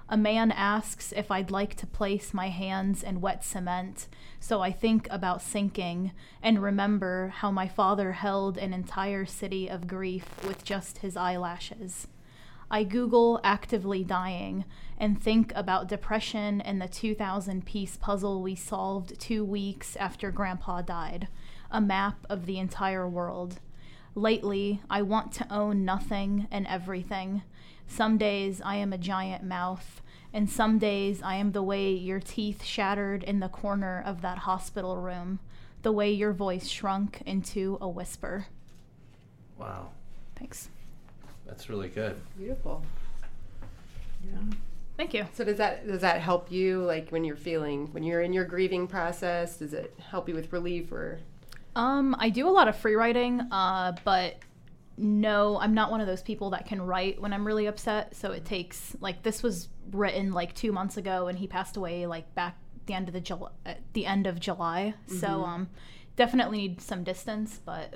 A man asks if I'd like to place my hands in wet cement, so I think about sinking and remember how my father held an entire city of grief with just his eyelashes. I Google actively dying and think about depression and the 2,000 piece puzzle we solved two weeks after Grandpa died a map of the entire world. Lately, I want to own nothing and everything. Some days I am a giant mouth, and some days I am the way your teeth shattered in the corner of that hospital room, the way your voice shrunk into a whisper.
Wow,
Thanks.
that's really good.
Beautiful.
Yeah.
Thank you.
So does that does that help you like when you're feeling when you're in your grieving process? Does it help you with relief or
Um, I do a lot of free writing, uh, but no, I'm not one of those people that can write when I'm really upset. So it takes like this was written like two months ago, and he passed away like back the end of the Jul- the end of July. So um, definitely need some distance, but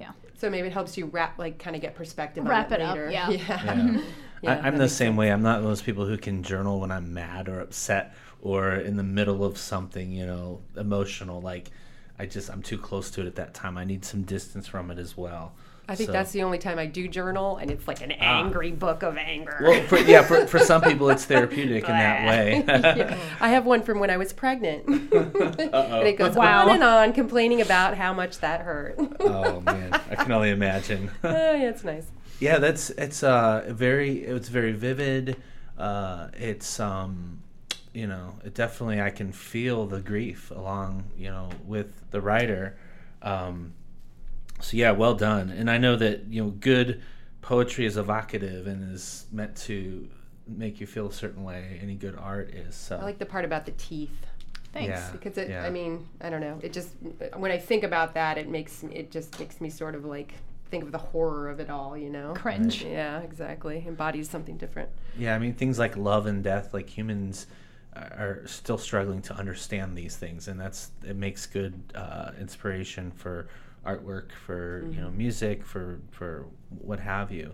yeah.
so maybe it helps you wrap like kind of get perspective
Wrap
on it,
it up,
later.
yeah. [laughs]
Yeah.
Yeah,
I, I'm the same way. I'm not those people who can journal when I'm mad or upset or in the middle of something, you know, emotional. Like, I just, I'm too close to it at that time. I need some distance from it as well.
I think
So-
that's the only time I do journal, and it's like an ah. angry book of anger.
Well, for, yeah, for, for some [laughs] people, it's therapeutic in that way. [laughs]
Yeah. I have one from when I was pregnant. [laughs] and it goes
Wow.
on and on complaining about how much that hurt.
oh man, I can only imagine.
oh, yeah, it's nice.
Yeah, that's it's uh very it's very vivid. Uh, it's um, you know, it definitely I can feel the grief along you know with the writer. Um, so yeah, well done. And I know that you know good poetry is evocative and is meant to make you feel a certain way. Any good art is. So
I like the part about the teeth.
Thanks.
Yeah.
because it
yeah.
i mean i don't know it just when i think about that it makes it just makes me sort of like think of the horror of it all you know?
Cringe.
yeah exactly. Embodies something different.
Yeah, I mean things like love and death, like humans are still struggling to understand these things, and that's it makes good uh, inspiration for artwork, for you know music, for for what have you.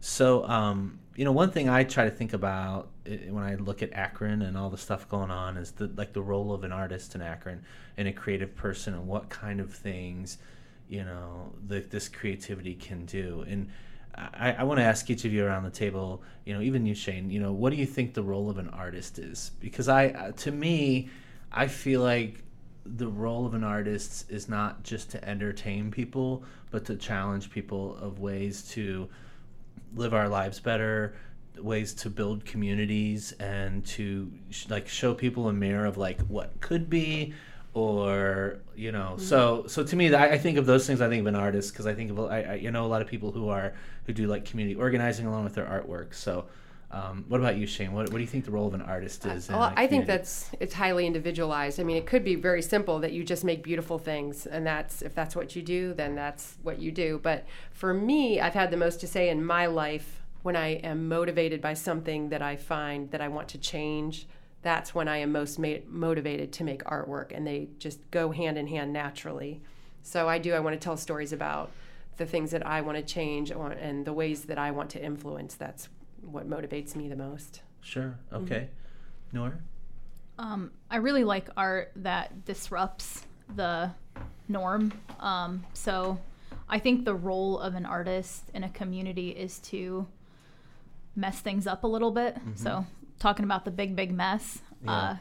So um, you know, one thing I try to think about when I look at Akron and all the stuff going on is the like the role of an artist in Akron and a creative person, and what kind of things you know that this creativity can do. And I, I want to ask each of you around the table you know even you shane you know what do you think the role of an artist is? Because i uh, to me i feel like the role of an artist is not just to entertain people but to challenge people of ways to live our lives better ways to build communities and to sh- like show people a mirror of like what could be or you know so so to me I, I think of those things i think of an artist because i think of I, I you know a lot of people who are who do like community organizing along with their artwork so um, what about you shane? What, what do you think the role of an artist is in
well i think that's it's highly individualized. I mean it could be very simple that you just make beautiful things and that's if that's what you do then that's what you do. But for me i've had the most to say in my life when i am motivated by something that i find that i want to change that's when I am most ma- motivated to make artwork, and they just go hand in hand naturally. So I do. I want to tell stories about the things that I want to change, or, and the ways that I want to influence. That's what motivates me the most.
sure okay Nora?
Um, I really like art that disrupts the norm. Um, so I think the role of an artist in a community is to mess things up a little bit. So talking about the big, big mess. Uh,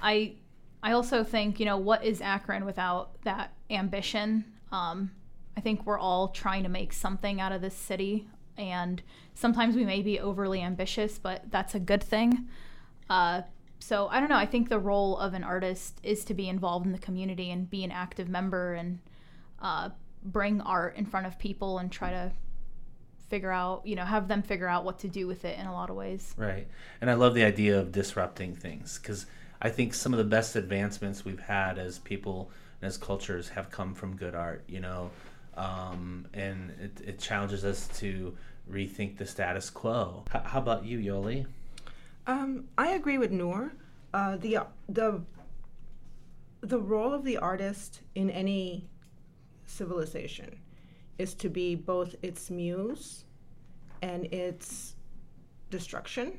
I I also think you know what is Akron without that ambition. Um, I think we're all trying to make something out of this city, and sometimes we may be overly ambitious, but that's a good thing. Uh, so I don't know. I think the role of an artist is to be involved in the community and be an active member and uh, bring art in front of people and try to figure out, you know, have them figure out what to do with it in a lot of ways.
Right. And I love the idea of disrupting things because I think some of the best advancements we've had as people and as cultures have come from good art, you know, um, and it, it challenges us to rethink the status quo. H- how about you, Yoli?
Um, I agree with Noor. Uh, the the the role of the artist in any civilization is to be both its muse and its destruction.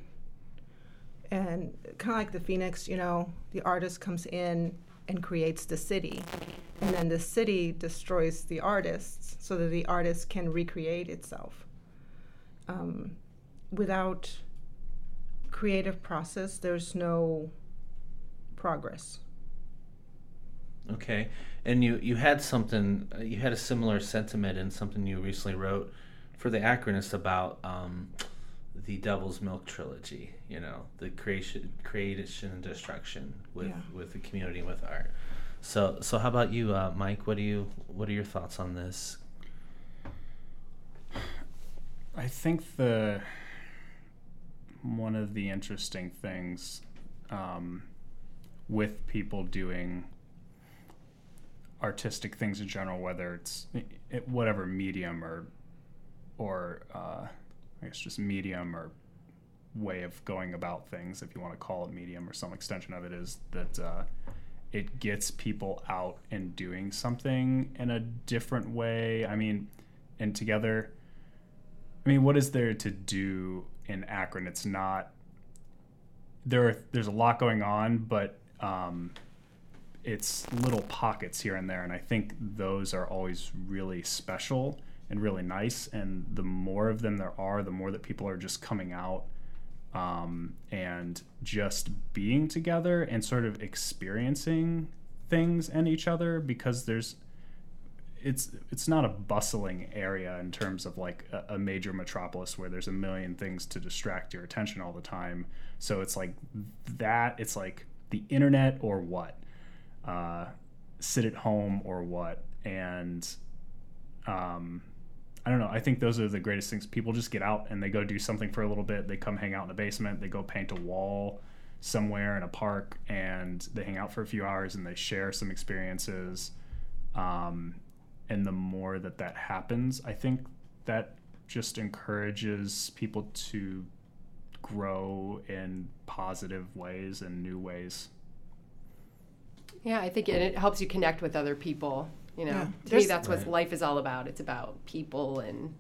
and kind of like the phoenix you know the artist comes in and creates the city and then the city destroys the artists so that the artist can recreate itself um, without creative process there's no progress
Okay, and you you had something uh, you had a similar sentiment in something you recently wrote for the Akronist about um, the Devil's Milk trilogy. You know, the creation, creation and destruction with
Yeah.
with the community with art. So so how about you, uh, Mike? What do you what are your thoughts on this?
I think the one of the interesting things um, with people doing artistic things in general, whether it's it, whatever medium or or uh, I guess just medium or way of going about things, if you want to call it medium or some extension of it, is that uh, it gets people out and doing something in a different way. I mean, and together. I mean, what is there to do in Akron? It's not there. Are, there's a lot going on, but um, it's little pockets here and there, and I think those are always really special and really nice. And the more of them there are, the more that people are just coming out um, and just being together and sort of experiencing things and each other because there's it's it's not a bustling area in terms of like a, a, major metropolis where there's a million things to distract your attention all the time. So it's like that. It's like the internet or what, uh, sit at home or what, and um, I don't know. I think those are the greatest things. People just get out and they go do something for a little bit. They come hang out in the basement. They go paint a wall somewhere in a park and they hang out for a few hours and they share some experiences. Um, and the more that that happens, I think that just encourages people to grow in positive ways and new ways.
Yeah, I think it, it helps you connect with other people. You know,
Yeah.
to me, that's what
Right.
life is all about. It's about people and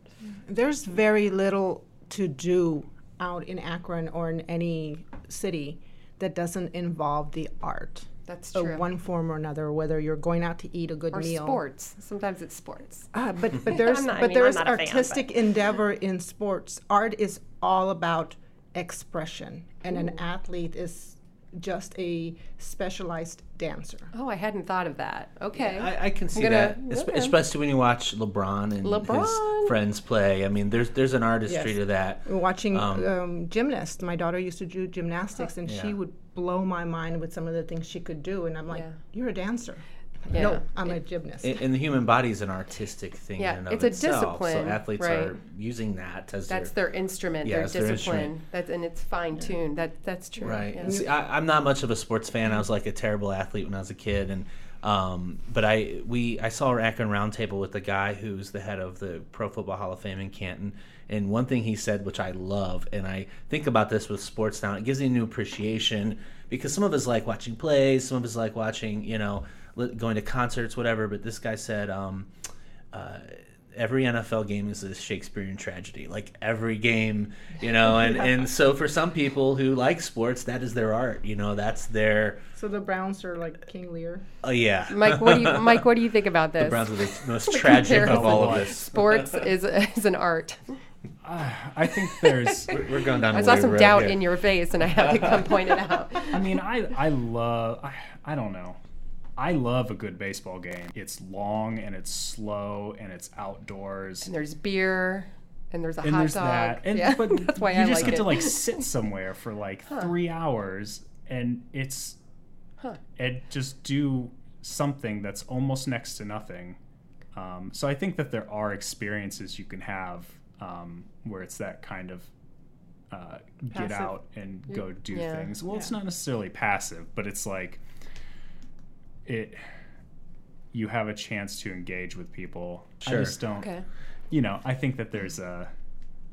There's very little to do out in Akron or in any city that doesn't involve the art
that's
of
true.
one form or another. Whether you're going out to eat a good
or
meal,
sports. Sometimes it's sports.
Ah, but [laughs] but there's
not-
but
mean, I'm
there's
not a fan,
artistic endeavor in sports. Art is all about expression, and an athlete is just a specialized dancer.
Oh, I hadn't thought of that. Okay.
I, I can see
gonna-
that,
okay.
especially when you watch LeBron and
LeBron.
his friends play. I mean, there's there's an artistry
Yes.
to that.
Watching
Um,
um, gymnasts, my daughter used to do gymnastics, and
Yeah.
she would blow my mind with some of the things she could do. And I'm like,
Yeah.
"You're a dancer."
Yeah.
No, I'm a gymnast.
And, and the human body is an artistic thing
Yeah,
in and of
it's a
itself.
discipline,
So athletes
right.
are using that as
that's
their
their instrument,
Yeah,
their
it's their
discipline.
instrument.
That's and it's fine tuned. That that's true.
Right.
Yeah.
See, I, I'm not much of a sports fan. I was like a terrible athlete when I was a kid, and um, but I we I saw our Akron Roundtable with the guy who's the head of the Pro Football Hall of Fame in Canton, and one thing he said, which I love, and I think about this with sports now, it gives me a new appreciation because some of us like watching plays, some of us like watching, you know, li- going to concerts, whatever. But this guy said. Um, uh, every NFL game is a Shakespearean tragedy. Like every game, you know, and, [laughs] and so for some people who like sports, that is their art. You know, that's their
so the Browns are like King Lear.
oh yeah.
Mike, what do you Mike? What do you think about [laughs] this?
the Browns are the [laughs] most tragic of all of this.
Sports is is an art.
I think there's.
We're going down.
I
a
saw some doubt
here.
in your face, and I had to come point it out.
I mean, I I love. I, I don't know. I love a good baseball game. It's long and it's slow and it's outdoors.
And there's beer, and there's a
and
hot
there's
dog.
that. And
yeah,
but [laughs]
that's why
you
I
just
like
get
it.
to like [laughs] sit somewhere for like three hours and it's
Huh.
and just do something that's almost next to nothing. Um, so I think that there are experiences you can have um, where it's that kind of uh, get out and go do
yeah.
things. Well, it's not necessarily passive, but it's like it. You have a chance to engage with people.
Sure.
I just don't
okay.
you know, I think that there's a,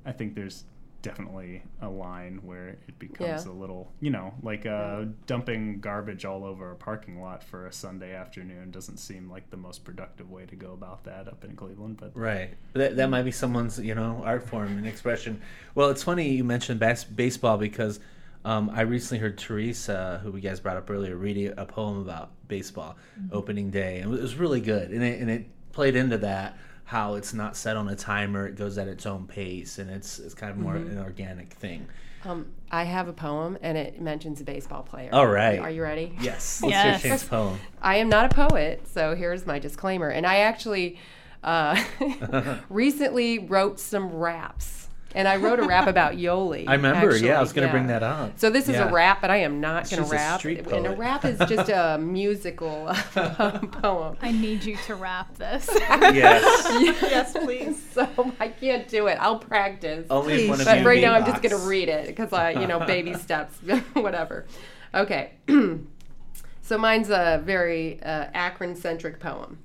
I think there's definitely a line where it becomes
Yeah.
a little, you know, like uh, dumping garbage all over a parking lot for a Sunday afternoon doesn't seem like the most productive way to go about that up in Cleveland. But
Right. That, that might be someone's, you know, art form and expression. Well, it's funny you mentioned bas- baseball because Um, I recently heard Teresa, who you guys brought up earlier, read a poem about baseball opening day, and it was really good. And it, and it played into that how it's not set on a timer; it goes at its own pace, and it's it's kind of more an organic thing.
Um, I have a poem, and it mentions a baseball player.
All right.
Are you ready?
Yes. [laughs] Let's
Yes.
hear Shane's poem. [laughs]
I am not a poet, so here's my disclaimer. And I actually uh, [laughs] recently wrote some raps. And I wrote a rap about [laughs] Yoli.
I remember.
actually,
yeah, I was going to bring that up.
So this is
Yeah.
a rap, but I am not going
She's
to
a
rap.
street
And a rap is just a [laughs] musical [laughs] poem.
I need you to rap this.
Yes.
yes, please.
So I can't do it. I'll practice.
Only if one of
but
you
right now I'm just going to read it because I, you know, baby steps, whatever. Okay. [clears throat] so mine's a very uh, Akron centric poem.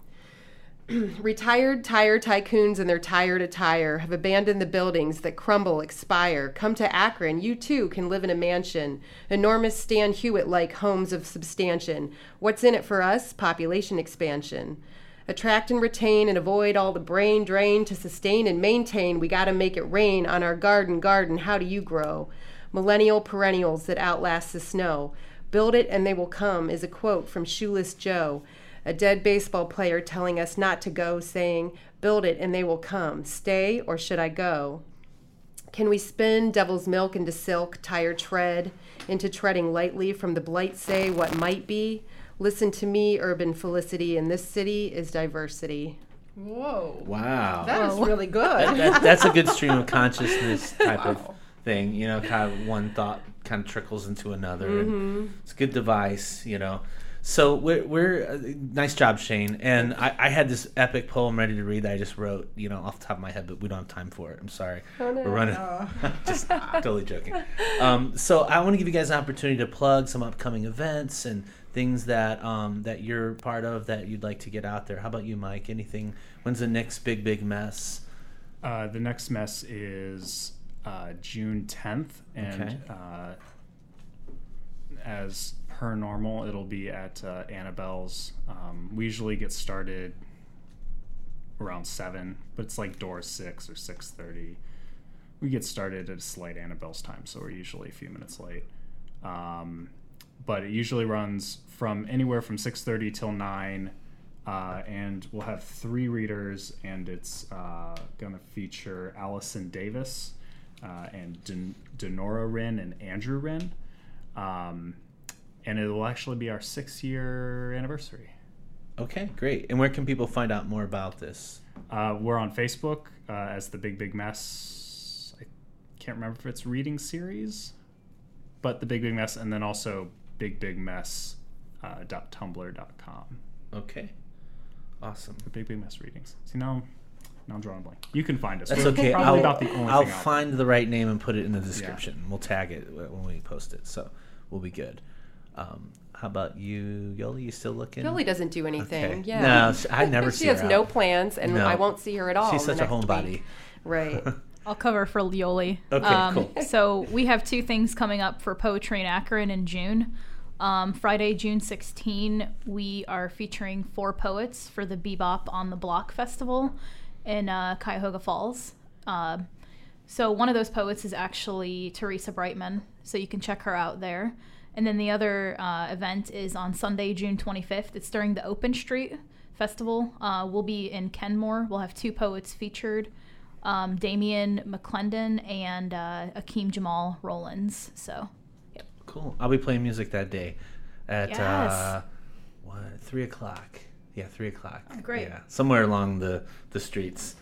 [clears throat] Retired tire tycoons and their tired attire have abandoned the buildings that crumble, expire. Come to Akron, you too can live in a mansion. Enormous Stan Hywet like homes of substantion. What's in it for us? Population expansion. Attract and retain and avoid all the brain drain to sustain and maintain. We gotta make it rain on our garden, garden. How do you grow? Millennial perennials that outlast the snow. Build it and they will come is a quote from Shoeless Joe a dead baseball player telling us not to go, saying, Build it and they will come. Stay or should I go? Can we spin devil's milk into silk, tire tread, into treading lightly from the blight say what might be? Listen to me, urban felicity in this city is diversity.
Whoa.
Wow.
That is really good.
that, that's a good stream of [laughs] consciousness type of thing. You know, kind of one thought kind of trickles into another. And it's a good device. You know. So we're, we're uh, nice job, Shane. And I, I had this epic poem ready to read that I just wrote, you know, off the top of my head, but we don't have time for it. I'm sorry.
Oh, no.
We're running. [laughs] just totally joking. Um, so I want to give you guys an opportunity to plug some upcoming events and things that um, that you're part of that you'd like to get out there. How about you, Mike? Anything? When's the next big big mess?
Uh, the next mess is uh, June 10th, and
Okay.
uh, as per normal, it'll be at uh, Annabelle's. Um, we usually get started around seven, but it's like door six or six thirty. We get started at a slight Annabelle's time, so we're usually a few minutes late. Um, but it usually runs from anywhere from six thirty till nine. Uh, and we'll have three readers, and it's uh, to feature Allison Davis uh, and Den- Denora Wren and Andrew Wren. Um, and it will actually be our six year anniversary.
Okay, great. And where can people find out more about this?
Uh, we're on Facebook uh, as the Big Big Mess. I can't remember if it's reading series, but the Big Big Mess, and then also Big Big Mess uh, dot tumblr.com
Okay, awesome.
The Big Big Mess readings. See now, now I'm drawing a blank. You can find us.
That's
We're
okay.
Probably
I'll,
about the only
I'll
thing out
find the right name and put it in the description. We'll tag it when we post it, so we'll be good. Um, how about you, Yoli? You still looking?
Yoli doesn't do anything.
Okay.
Yeah.
No, sh- I [laughs] never
she has
her
no plans, and
No.
I won't see her at all.
She's such a homebody.
week. [laughs] Right. [laughs]
I'll cover for Yoli.
Okay, cool.
So we have two things coming up for Poetry in Akron in June. Um, Friday, June 16, we are featuring four poets for the Bebop on the Block Festival in uh, Cuyahoga Falls. Uh, so one of those poets is actually Teresa Brightman, so you can check her out there. And then the other uh, event is on Sunday, June 25th. It's during the Open Street Festival. Uh, we'll be in Kenmore. We'll have two poets featured um, Damian McClendon and uh, Akeem Jamal Rollins. So
Cool. I'll be playing music that day at
Yes.
uh, what three o'clock? Yeah, three o'clock.
great.
Yeah, somewhere along the the streets.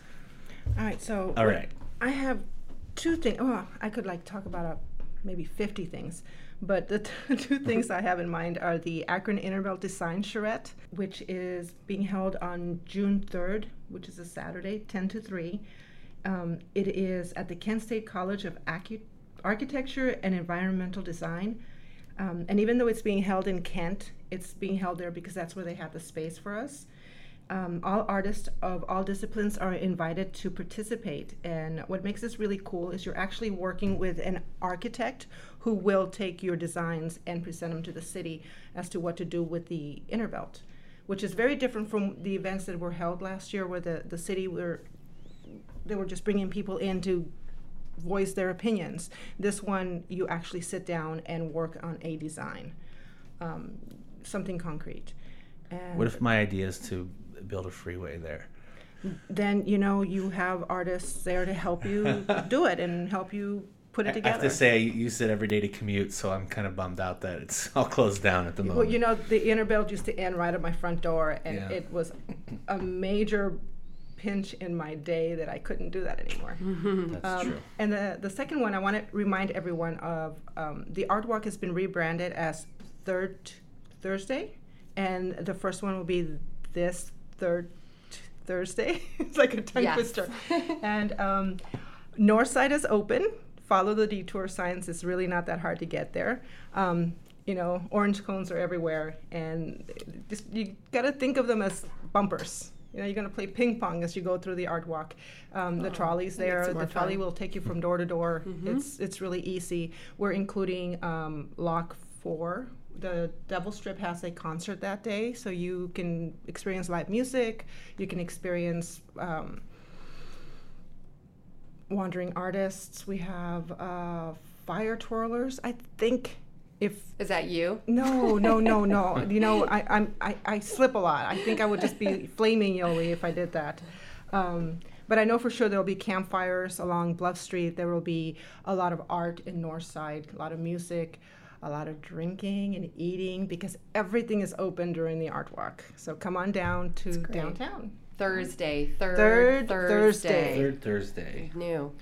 All right, so
All right.
I have two things. Oh, I could like talk about uh, maybe 50 things. But the t- [laughs] two things I have in mind are the Akron Innerbelt Design Charrette, which is being held on June 3rd, which is a Saturday, 10 to 3. Um, it is at the Kent State College of Acu- Architecture and Environmental Design. Um, and even though it's being held in Kent, it's being held there because that's where they have the space for us. Um, all artists of all disciplines are invited to participate. And what makes this really cool is you're actually working with an architect who will take your designs and present them to the city as to what to do with the inner belt, which is very different from the events that were held last year where the, the city were they were just bringing people in to voice their opinions. This one, you actually sit down and work on a design, um, something concrete. And
What if my idea is to build a freeway there?
then you know you have artists there to help you [laughs] do it and help you put it together.
I have to say, I use it every day to commute, so I'm kind of bummed out that it's [laughs] all closed down at the moment.
Well, you know, the inner belt used to end right at my front door, and
Yeah.
it was a major pinch in my day that I couldn't do that anymore. [laughs]
That's
Um,
true.
And the, the second one, I want to remind everyone of um, the Art Walk has been rebranded as Third Thursday, and the first one will be this third Thursday. [laughs] it's like a tongue
Yes.
twister. [laughs] and um, North Side is open. Follow the detour signs. It's really not that hard to get there. Um, you know, orange cones are everywhere, and just you got to think of them as bumpers. You know, you're to play ping pong as you go through the art walk. Um, the trolley's there. The trolley
fun.
will take you from door to door. It's it's really easy. We're including um, Lock Four. The Devil Strip has a concert that day, so you can experience live music. You can experience um, wandering artists. We have uh, fire twirlers. I think if
Is that you?
no, no, no, [laughs] no. You know, I, I'm, I, I slip a lot. I think I would just be [laughs] flaming Yoli if I did that. Um, but I know for sure there will be campfires along Bluff Street. There will be a lot of art in North Side, a lot of music, a lot of drinking and eating because everything is open during the art walk. So come on down to downtown.
Thursday, third,
Third
Thursday.
Thursday.
Third Thursday.
New.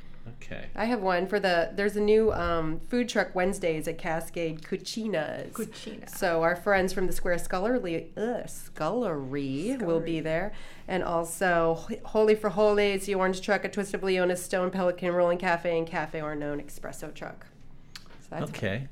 Okay.
I have one for the. There's a new um, food truck Wednesdays at Cascade Cucinas.
Cucina.
So our friends from the Square Scullery, uh, Scullery will be there, and also Holy for Holies, the Orange Truck, a Twist of Leona's Stone Pelican Rolling Cafe, and Cafe Ornone Espresso Truck. So that's
Okay.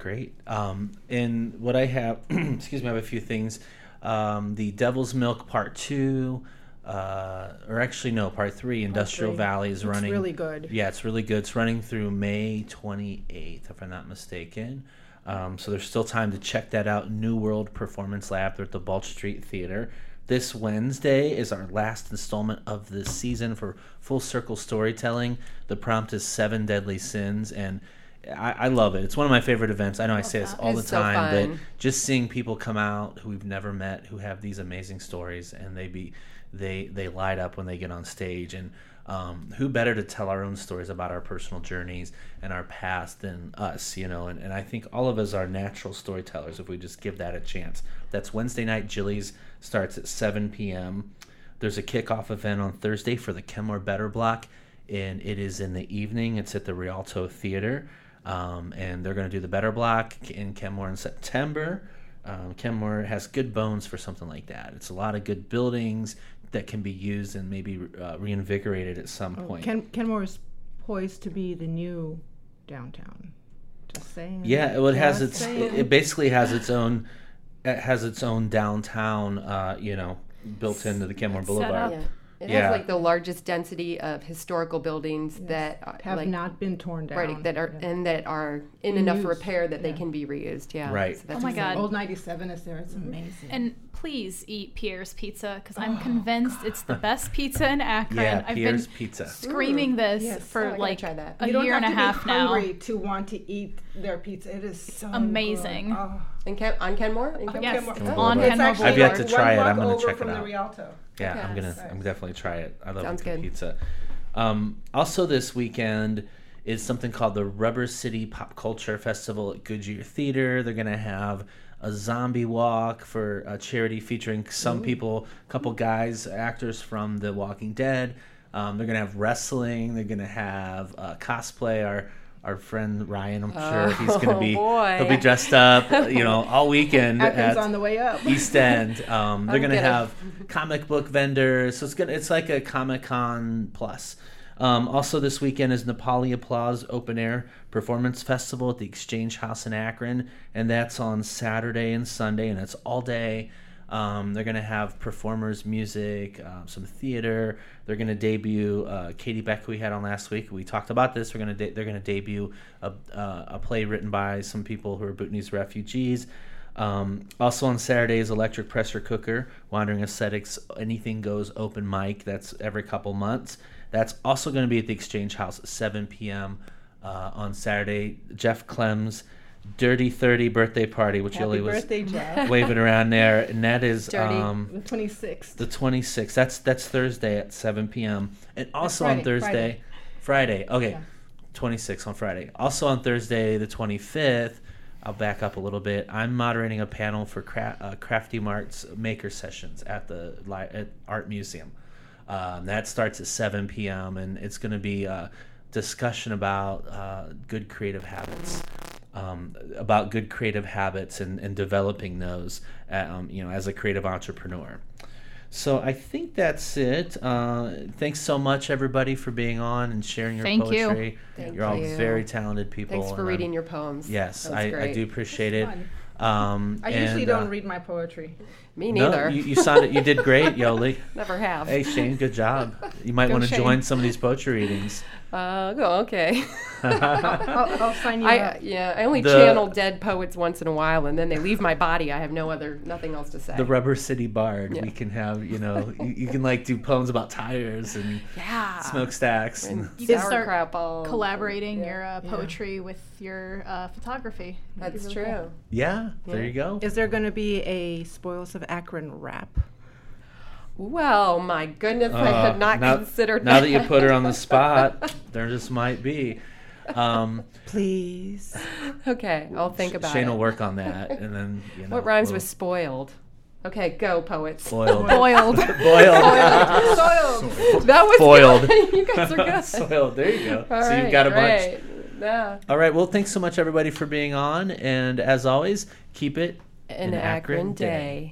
Great. Um, and what I have, [clears throat] excuse me, I have a few things. Um, the Devil's Milk Part Two, uh, or actually no, Part Three. Industrial
three.
Valley is running.
It's
running.
really good.
Yeah, it's really good. It's running through May 28th, if I'm not mistaken. Um, so there's still time to check that out. New World Performance Lab. They're at the Balch Street Theater. This Wednesday is our last installment of this season for Full Circle Storytelling. The prompt is Seven Deadly Sins, and I, I love it. It's one of my favorite events. I know I say this all the
It's so
time, but just seeing people come out who we've never met, who have these amazing stories, and they be they they light up when they get on stage. And um, who better to tell our own stories about our personal journeys and our past than us you know? And, and i think all of us are natural storytellers if we just give that a chance. That's wednesday night jilly's starts at 7 p.m there's a kickoff event on thursday for the kenmore better block and it is in the evening. It's at the rialto theater um, and they're going to do the better block in kenmore in september um, Kenmore has good bones for something like that. It's a lot of good buildings that can be used and maybe uh, reinvigorated at some point.
Ken, Kenmore is poised to be the new downtown. Just saying.
yeah, well, it has its.
saying.
It, it basically has its own. It has its own downtown. Uh, you know, built into the Kenmore
It's set
Boulevard.
Up.
Yeah. It
Yeah.
has like the largest density of historical buildings that are,
have
like
not been torn down.
right that are
Yeah.
and that are in
In
enough
use,
repair that they can be reused. Yeah.
Right.
So that's
Oh my
exciting.
God.
Old 97 is there. It's amazing.
And please eat Pierre's Pizza because I'm oh, convinced it's the best pizza in Akron.
Yeah,
I've
Pierre's
been
Pizza.
screaming this
Yes.
Oh, I
for
gotta
like
try that.
a
you don't
year
have
and a
to
half
be
now.
hungry to want to eat their pizza. It is so
Amazing.
Good. Oh.
In Ken- on Kenmore? In oh, Kenmore?
Yes,
Kenmore.
it's on Kenmore
I've yet to try it. I'm gonna check it
from the
out. Yeah,
Okay.
I'm gonna. I'm definitely try it. I love
Sounds
good pizza. Um, also, this weekend is something called the Rubber City Pop Culture Festival at Goodyear Theater. They're gonna have a zombie walk for a charity featuring some people, a couple guys, actors from The Walking Dead. Um, they're gonna have wrestling. They're gonna have uh, cosplay. Our our friend Ryan, I'm sure he's gonna
Oh,
be [laughs]
boy.
he'll be dressed up, you know, all weekend
Athens
at
on the way up. [laughs]
East End. Um, they're gonna
gonna-
have comic book vendors, so it's gonna it's like a Comic Con plus. Um, also, this weekend is Nepali Applause Open Air Performance Festival at the Exchange House in Akron, and that's on Saturday and Sunday, and it's all day. Um, they're gonna have performers, music, um, some theater. They're gonna debut uh, Katie Beck, we had on last week. We talked about this. We're gonna de- they're gonna debut a, uh, a play written by some people who are Bhutanese refugees. Um, also on Saturdays, Electric Pressure Cooker, Wandering Aesthetics, Anything Goes open mic. That's every couple months. That's also going to be at the Exchange House at 7 p.m. Uh, on Saturday. Jeff Clem's Dirty 30 birthday party, which
Happy
Yoli was
birthday, Jeff. [laughs]
waving around there, and that is
Dirty.
um,
the 26th.
the 26th. That's that's Thursday at 7 p.m. And also on
Friday,
Thursday, Friday. Okay,
Yeah.
26th on Friday. Also on Thursday, the 25th. I'll back up a little bit. I'm moderating a panel for cra- uh, Crafty Mart's maker sessions at the li- at Art Museum. Um, that starts at 7 p.m. and it's going to be a discussion about uh, good creative habits, um, about good creative habits and, and developing those, uh, um, you know, as a creative entrepreneur. So I think that's it. Uh, thanks so much, everybody, for being on and sharing your
Thank you.
poetry.
Thank
You're all
you.
very talented people.
Thanks for
and,
reading your poems.
Yes, I, I do appreciate it. Um,
I usually
and,
don't
uh,
read my poetry.
Me
No,
neither.
you, you sounded you did great, [laughs] Yoli.
Never have.
Hey Shane, good job. You might
Go
want to
Shane.
join some of these poetry readings.
Uh, oh, okay. [laughs]
I'll, I'll sign you
I
up.
yeah, I only
The-
channel dead poets once in a while, and then they leave my body. I have no other, nothing else to say.
the Rubber City Bard.
Yeah.
We can have, you know, you, you can like do poems about tires and
yeah.
smokestacks. And,
and
You can start
sauerkraut balls.
collaborating
Yeah.
your uh, poetry with your uh, photography. That'd
That's
really
true.
cool.
yeah, there you go.
Is there going to be a Spoils of Akron rap?
Well, my goodness, I
Uh,
had not
now,
considered
now
that.
that you put her on the [laughs] spot, there just might be. Um,
Please.
okay, I'll think about
Shane
it.
Shane will work on [laughs] that, and then you know.
what rhymes
we'll-
with spoiled? Okay, go poets. [laughs]
boiled?
Boiled.
boiled.
Soiled. That was
Foiled.
good. you guys are good.
Soiled. There you go.
All
so you've got a bunch.
great. Yeah.
All right. Well, thanks so much, everybody, for being on. And as always, keep it
An
An
Akron
Akron day.
day.